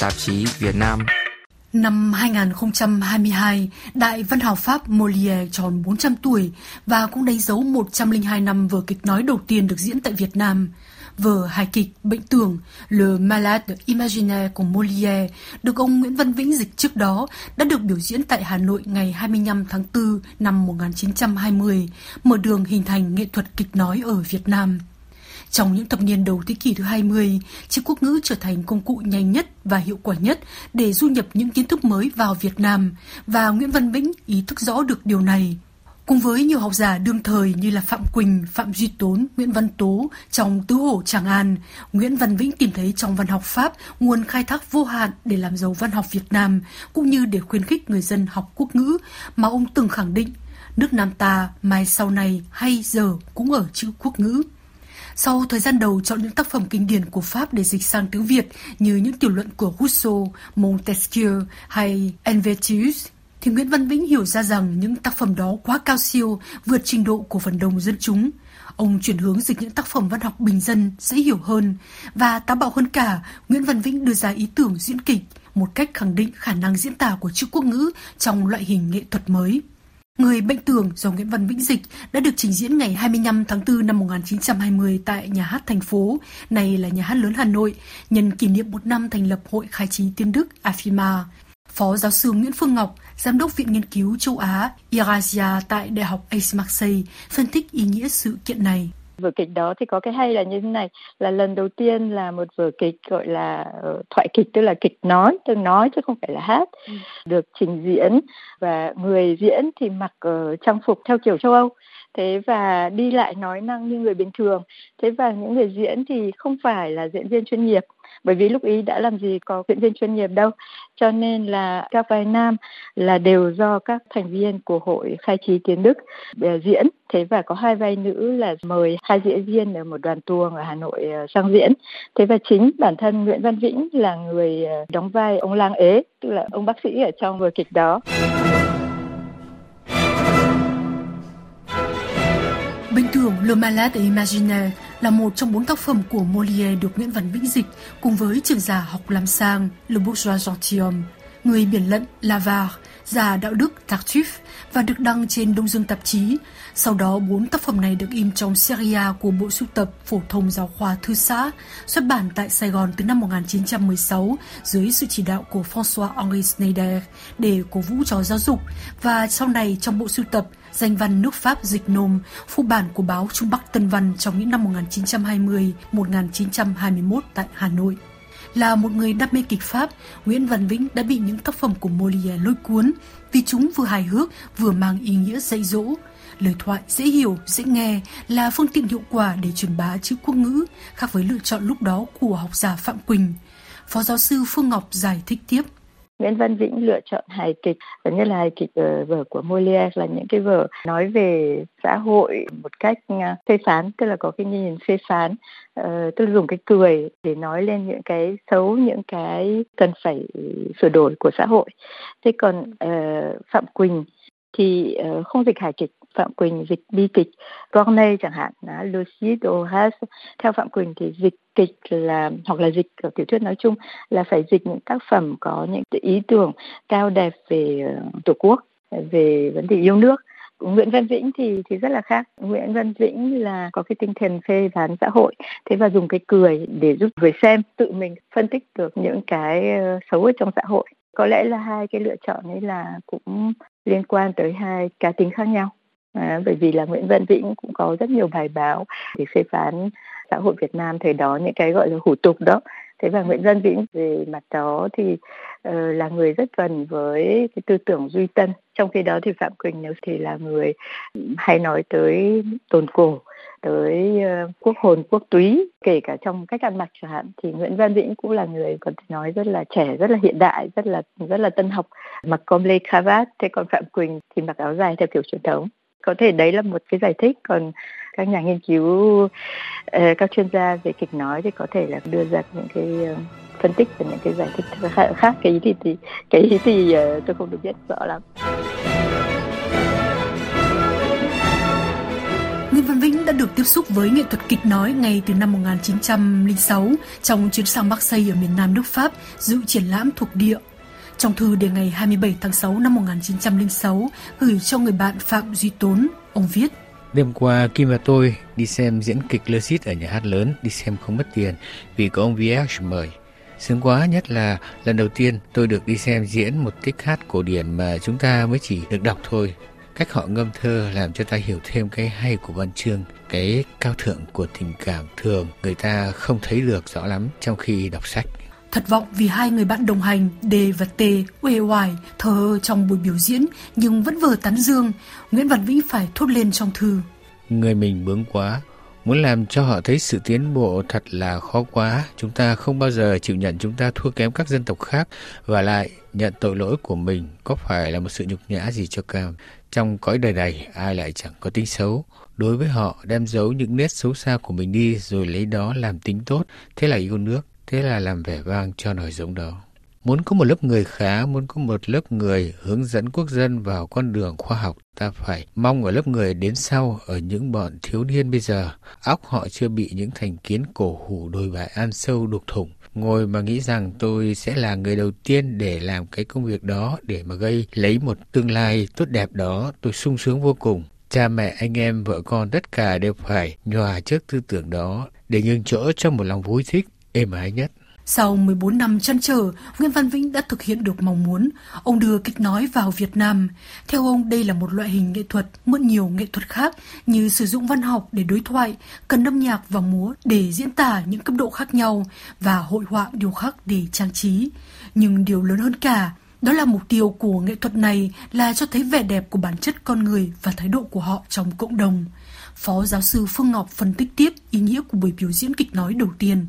tạp chí Việt Nam. Năm 2022, Đại văn học Pháp Molière tròn 400 tuổi và cũng đánh dấu 102 năm vở kịch nói đầu tiên được diễn tại Việt Nam. Vở hài kịch Bệnh tưởng Le Malade Imaginaire của Molière được ông Nguyễn Văn Vĩnh dịch trước đó đã được biểu diễn tại Hà Nội ngày 25 tháng 4 năm 1920, mở đường hình thành nghệ thuật kịch nói ở Việt Nam. Trong những thập niên đầu thế kỷ thứ 20, chữ quốc ngữ trở thành công cụ nhanh nhất và hiệu quả nhất để du nhập những kiến thức mới vào Việt Nam và Nguyễn Văn Vĩnh ý thức rõ được điều này. Cùng với nhiều học giả đương thời như là Phạm Quỳnh, Phạm Duy Tốn, Nguyễn Văn Tố trong Tứ Hổ Tràng An, Nguyễn Văn Vĩnh tìm thấy trong văn học Pháp nguồn khai thác vô hạn để làm giàu văn học Việt Nam, cũng như để khuyến khích người dân học quốc ngữ mà ông từng khẳng định nước Nam ta mai sau này hay giờ cũng ở chữ quốc ngữ. Sau thời gian đầu chọn những tác phẩm kinh điển của Pháp để dịch sang tiếng Việt như những tiểu luận của Rousseau, Montesquieu hay Helvetius, thì Nguyễn Văn Vĩnh hiểu ra rằng những tác phẩm đó quá cao siêu, vượt trình độ của phần đông dân chúng. Ông chuyển hướng dịch những tác phẩm văn học bình dân, dễ hiểu hơn. Và táo bạo hơn cả, Nguyễn Văn Vĩnh đưa ra ý tưởng diễn kịch, một cách khẳng định khả năng diễn tả của chữ quốc ngữ trong loại hình nghệ thuật mới. Người bệnh tường do Nguyễn Văn Vĩnh dịch đã được trình diễn ngày 25 tháng 4 năm 1920 tại Nhà hát thành phố, này là Nhà hát lớn Hà Nội, nhân kỷ niệm một năm thành lập Hội Khai trí Tiên Đức AFIMA. Phó giáo sư Nguyễn Phương Ngọc, Giám đốc Viện Nghiên cứu châu Á Eurasia tại Đại học Aix Marseille, phân tích ý nghĩa sự kiện này. Vở kịch đó thì có cái hay là như thế này, là lần đầu tiên là một vở kịch gọi là uh, thoại kịch tức là kịch nói, tức nói chứ không phải là hát, ừ. được trình diễn. Và người diễn thì mặc uh, trang phục theo kiểu châu Âu thế và đi lại nói năng như người bình thường. Thế và những người diễn thì không phải là diễn viên chuyên nghiệp bởi vì lúc ý đã làm gì có diễn viên chuyên nghiệp đâu. Cho nên là các vai nam là đều do các thành viên của hội khai trí tiến đức à, diễn. Thế và có hai vai nữ là mời hai diễn viên ở một đoàn tuồng ở hà nội à, sang diễn. Thế và chính bản thân nguyễn văn vĩnh là người à, đóng vai ông lang ế, tức là ông bác sĩ ở trong vở kịch đó. Bình thường Le Malade est Imaginaire là một trong bốn tác phẩm của Molière được Nguyễn Văn Vĩnh dịch cùng với trường giả học làm sang Le Bourgeois Gentilhomme, Người biển lận Lavar, giả đạo đức Tartuffe và được đăng trên Đông Dương tạp chí. Sau đó, bốn tác phẩm này được in trong seria của bộ sưu tập phổ thông giáo khoa thư xã, xuất bản tại Sài Gòn từ năm 1916 dưới sự chỉ đạo của François-Henri Schneider để cổ vũ cho giáo dục và sau này trong bộ sưu tập danh văn nước Pháp dịch nôm, phụ bản của báo Trung Bắc Tân Văn trong những năm 1920-1921 tại Hà Nội. Là một người đam mê kịch Pháp, Nguyễn Văn Vĩnh đã bị những tác phẩm của Molière lôi cuốn vì chúng vừa hài hước vừa mang ý nghĩa dạy dỗ. Lời thoại dễ hiểu, dễ nghe là phương tiện hiệu quả để truyền bá chữ quốc ngữ, khác với lựa chọn lúc đó của học giả Phạm Quỳnh. Phó giáo sư Phương Ngọc giải thích tiếp. Nguyễn Văn Vĩnh lựa chọn hài kịch. Và nhất là hài kịch ờ, vở của Molière là những cái vở nói về xã hội một cách ờ, phê phán, tức là có cái nhìn phê phán. Tôi tức là dùng cái cười để nói lên những cái xấu, những cái cần phải sửa đổi của xã hội. Thế còn Phạm Quỳnh thì không dịch hài kịch. Phạm Quỳnh dịch bi kịch Corneille chẳng hạn là Lucide Horace theo Phạm Quỳnh thì dịch kịch là hoặc là dịch ở tiểu thuyết nói chung là phải dịch những tác phẩm có những ý tưởng cao đẹp về ờ, tổ quốc về vấn đề yêu nước Nguyễn Văn Vĩnh thì thì rất là khác. Nguyễn Văn Vĩnh là có cái tinh thần phê phán xã hội, thế và dùng cái cười để giúp người xem tự mình phân tích được những cái ờ, xấu ở trong xã hội. Có lẽ là hai cái lựa chọn ấy là cũng liên quan tới hai cá tính khác nhau. À, bởi vì là Nguyễn Văn Vĩnh cũng có rất nhiều bài báo để phê phán xã hội Việt Nam thời đó những cái gọi là hủ tục đó. Thế và Nguyễn Văn Vĩnh về mặt đó thì uh, là người rất gần với cái tư tưởng duy tân. Trong khi đó thì Phạm Quỳnh nếu thì là người hay nói tới tồn cổ tới uh, quốc hồn quốc túy. Kể cả trong cách ăn mặc chẳng hạn thì Nguyễn Văn Vĩnh cũng là người còn nói rất là trẻ rất là hiện đại rất là rất là tân học. Mặc com lê cravat thế còn Phạm Quỳnh thì mặc áo dài theo kiểu truyền thống có thể đấy là một cái giải thích. Còn các nhà nghiên cứu ờ, các chuyên gia về kịch nói thì có thể là đưa ra những cái ờ, phân tích và những cái giải thích khác. Cái ý thì, thì cái ý thì ờ, tôi không được biết rõ lắm. Nguyễn Văn Vĩnh đã được tiếp xúc với nghệ thuật kịch nói ngay từ năm 1906 trong chuyến sang Marseille ở miền Nam nước Pháp dự triển lãm thuộc địa. Trong thư đề ngày 27 tháng 6 năm 1906 gửi cho người bạn Phạm Duy Tốn, ông viết Đêm qua Kim và tôi đi xem diễn kịch Le Xít ở nhà hát lớn, đi xem không mất tiền vì có ông Vierge mời. Sướng quá nhất là lần đầu tiên tôi được đi xem diễn một tiết hát cổ điển mà chúng ta mới chỉ được đọc thôi. Cách họ ngâm thơ làm cho ta hiểu thêm cái hay của văn chương, cái cao thượng của tình cảm thường người ta không thấy được rõ lắm trong khi đọc sách. Thật vọng vì hai người bạn đồng hành D và T uể oải thờ trong buổi biểu diễn nhưng vẫn vờ tán dương, Nguyễn Văn Vĩ phải thốt lên trong thư. Người mình bướng quá, muốn làm cho họ thấy sự tiến bộ thật là khó quá. Chúng ta không bao giờ chịu nhận chúng ta thua kém các dân tộc khác và lại nhận tội lỗi của mình có phải là một sự nhục nhã gì cho cam. Trong cõi đời này ai lại chẳng có tính xấu. Đối với họ đem giấu những nét xấu xa của mình đi rồi lấy đó làm tính tốt, thế là yêu nước, thế là làm vẻ vang cho nổi giống đó. Muốn có một lớp người khá, muốn có một lớp người hướng dẫn quốc dân vào con đường khoa học, ta phải mong ở lớp người đến sau ở những bọn thiếu niên bây giờ. Óc họ chưa bị những thành kiến cổ hủ đồi bại ăn sâu đục thủng. Ngồi mà nghĩ rằng tôi sẽ là người đầu tiên để làm cái công việc đó, để mà gây lấy một tương lai tốt đẹp đó, tôi sung sướng vô cùng. Cha mẹ, anh em, vợ con tất cả đều phải nhòa trước tư tưởng đó để nhường chỗ cho một lòng vui thích, êm ái nhất. Sau 14 năm chăn trở, Nguyễn Văn Vĩnh đã thực hiện được mong muốn. Ông đưa kịch nói vào Việt Nam. Theo ông, đây là một loại hình nghệ thuật mượn nhiều nghệ thuật khác như sử dụng văn học để đối thoại, cần âm nhạc và múa để diễn tả những cấp độ khác nhau và hội họa điều khác để trang trí. Nhưng điều lớn hơn cả, đó là mục tiêu của nghệ thuật này là cho thấy vẻ đẹp của bản chất con người và thái độ của họ trong cộng đồng. Phó giáo sư Phương Ngọc phân tích tiếp ý nghĩa của buổi biểu diễn kịch nói đầu tiên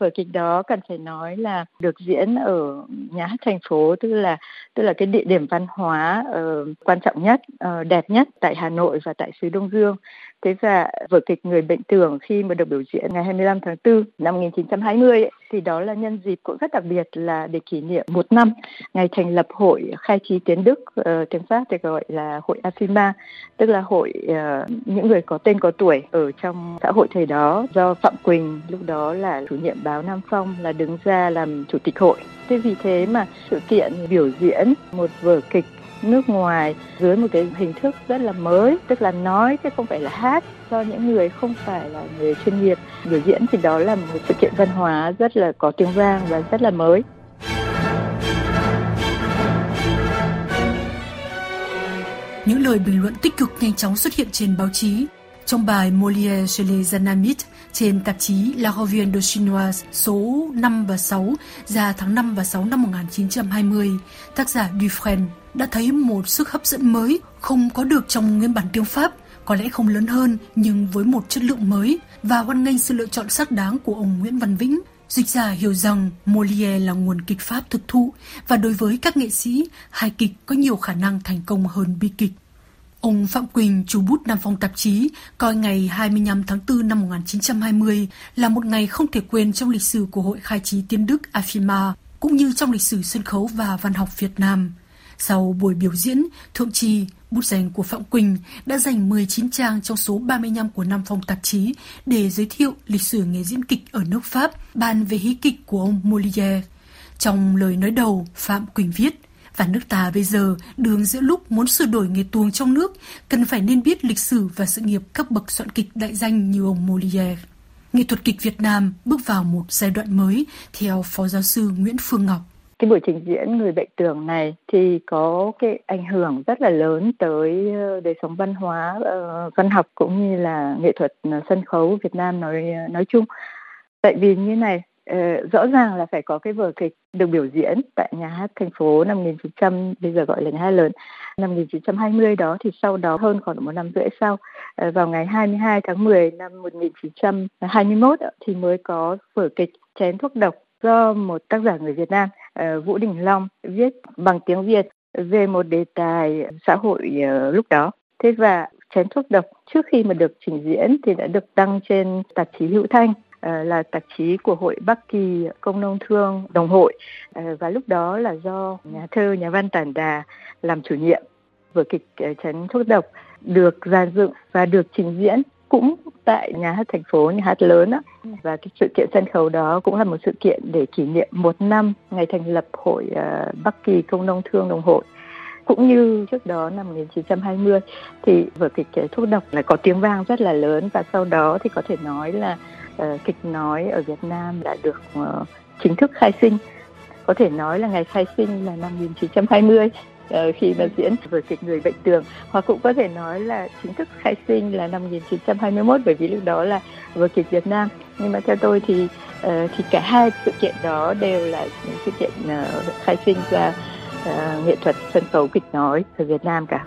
vở kịch đó cần phải nói là được diễn ở nhà hát thành phố tức là tức là cái địa điểm văn hóa uh, quan trọng nhất uh, đẹp nhất tại Hà Nội và tại xứ Đông Dương. Thế và vở kịch Người bệnh tưởng khi mà được biểu diễn ngày 25 tháng 4 năm 1920 ấy, thì đó là nhân dịp cũng rất đặc biệt là để kỷ niệm một năm ngày thành lập hội khai trí tiến đức uh, tiếng Pháp thì gọi là hội Afima tức là hội uh, những người có tên có tuổi ở trong xã hội thời đó do Phạm Quỳnh lúc đó là chủ nhiệm báo Nam Phong là đứng ra làm chủ tịch hội. Thế vì thế mà sự kiện biểu diễn một vở kịch nước ngoài dưới một cái hình thức rất là mới tức là nói chứ không phải là hát cho những người không phải là người chuyên nghiệp. Biểu diễn thì đó là một sự kiện văn hóa rất là có tiếng vang và rất là mới. Những lời bình luận tích cực nhanh chóng xuất hiện trên báo chí. Trong bài Molière chez les Anamites trên tạp chí La Revue Indochinoise số 5 và 6 ra tháng 5 và 6 năm 1920, tác giả Dufresne đã thấy một sức hấp dẫn mới không có được trong nguyên bản tiếng Pháp, có lẽ không lớn hơn nhưng với một chất lượng mới và hoan nghênh sự lựa chọn xác đáng của ông Nguyễn Văn Vĩnh. Dịch giả hiểu rằng Molière là nguồn kịch Pháp thực thụ và đối với các nghệ sĩ, hài kịch có nhiều khả năng thành công hơn bi kịch. Ông Phạm Quỳnh, chủ bút Nam Phong tạp chí, coi ngày 25 tháng 4 năm 1920 là một ngày không thể quên trong lịch sử của Hội Khai trí Tiên Đức AFIMA, cũng như trong lịch sử sân khấu và văn học Việt Nam. Sau buổi biểu diễn, Thượng trì, bút danh của Phạm Quỳnh đã dành 19 trang trong số 35 của năm phòng tạp chí để giới thiệu lịch sử nghề diễn kịch ở nước Pháp, bàn về hí kịch của ông Molière. Trong lời nói đầu, Phạm Quỳnh viết, và nước ta bây giờ đường giữa lúc muốn sửa đổi nghề tuồng trong nước, cần phải nên biết lịch sử và sự nghiệp các bậc soạn kịch đại danh như ông Molière. Nghệ thuật kịch Việt Nam bước vào một giai đoạn mới, theo Phó Giáo sư Nguyễn Phương Ngọc cái buổi trình diễn người bệnh tưởng này thì có cái ảnh hưởng rất là lớn tới ờ, đời sống văn hóa ờ, văn học cũng như là nghệ thuật ờ, sân khấu Việt Nam nói nói chung. Tại vì như này rõ ràng là phải có cái vở kịch được biểu diễn tại nhà hát thành phố năm 1900 bây giờ gọi là nhà hát lớn, năm 1920 đó, thì sau đó hơn khoảng một năm rưỡi sau vào ngày 22 tháng 10 năm 1921 thì mới có vở kịch chén thuốc độc do một tác giả người Việt Nam Ờ, Vũ Đình Long viết bằng tiếng Việt về một đề tài xã hội ờ, lúc đó. Thế và chén thuốc độc trước khi mà được trình diễn thì đã được đăng trên tạp chí Hữu Thanh ờ, là tạp chí của hội Bắc Kỳ Công nông thương đồng hội và lúc đó là do nhà thơ, nhà văn Tản Đà làm chủ nhiệm vở kịch Chén thuốc độc được dàn dựng và được trình diễn cũng tại nhà hát thành phố nhà hát lớn á. Và cái sự kiện sân khấu đó cũng là một sự kiện để kỷ niệm một năm ngày thành lập hội uh, Bắc Kỳ Công nông thương đồng hội. Cũng như trước đó năm 1920 thì vở kịch thuốc độc là có tiếng vang rất là lớn. Và sau đó thì có thể nói là uh, kịch nói ở Việt Nam đã được uh, chính thức khai sinh. Có thể nói là ngày khai sinh là năm 1920 uh, Ờ, khi mà diễn vở kịch người bệnh tường. Hoặc cũng có thể nói là chính thức khai sinh là năm 1921 bởi vì lúc đó là vở kịch Việt Nam. Nhưng mà theo tôi thì uh, thì cả hai sự kiện đó đều là những sự kiện uh, khai sinh ra uh, nghệ thuật sân khấu kịch nói ở Việt Nam cả.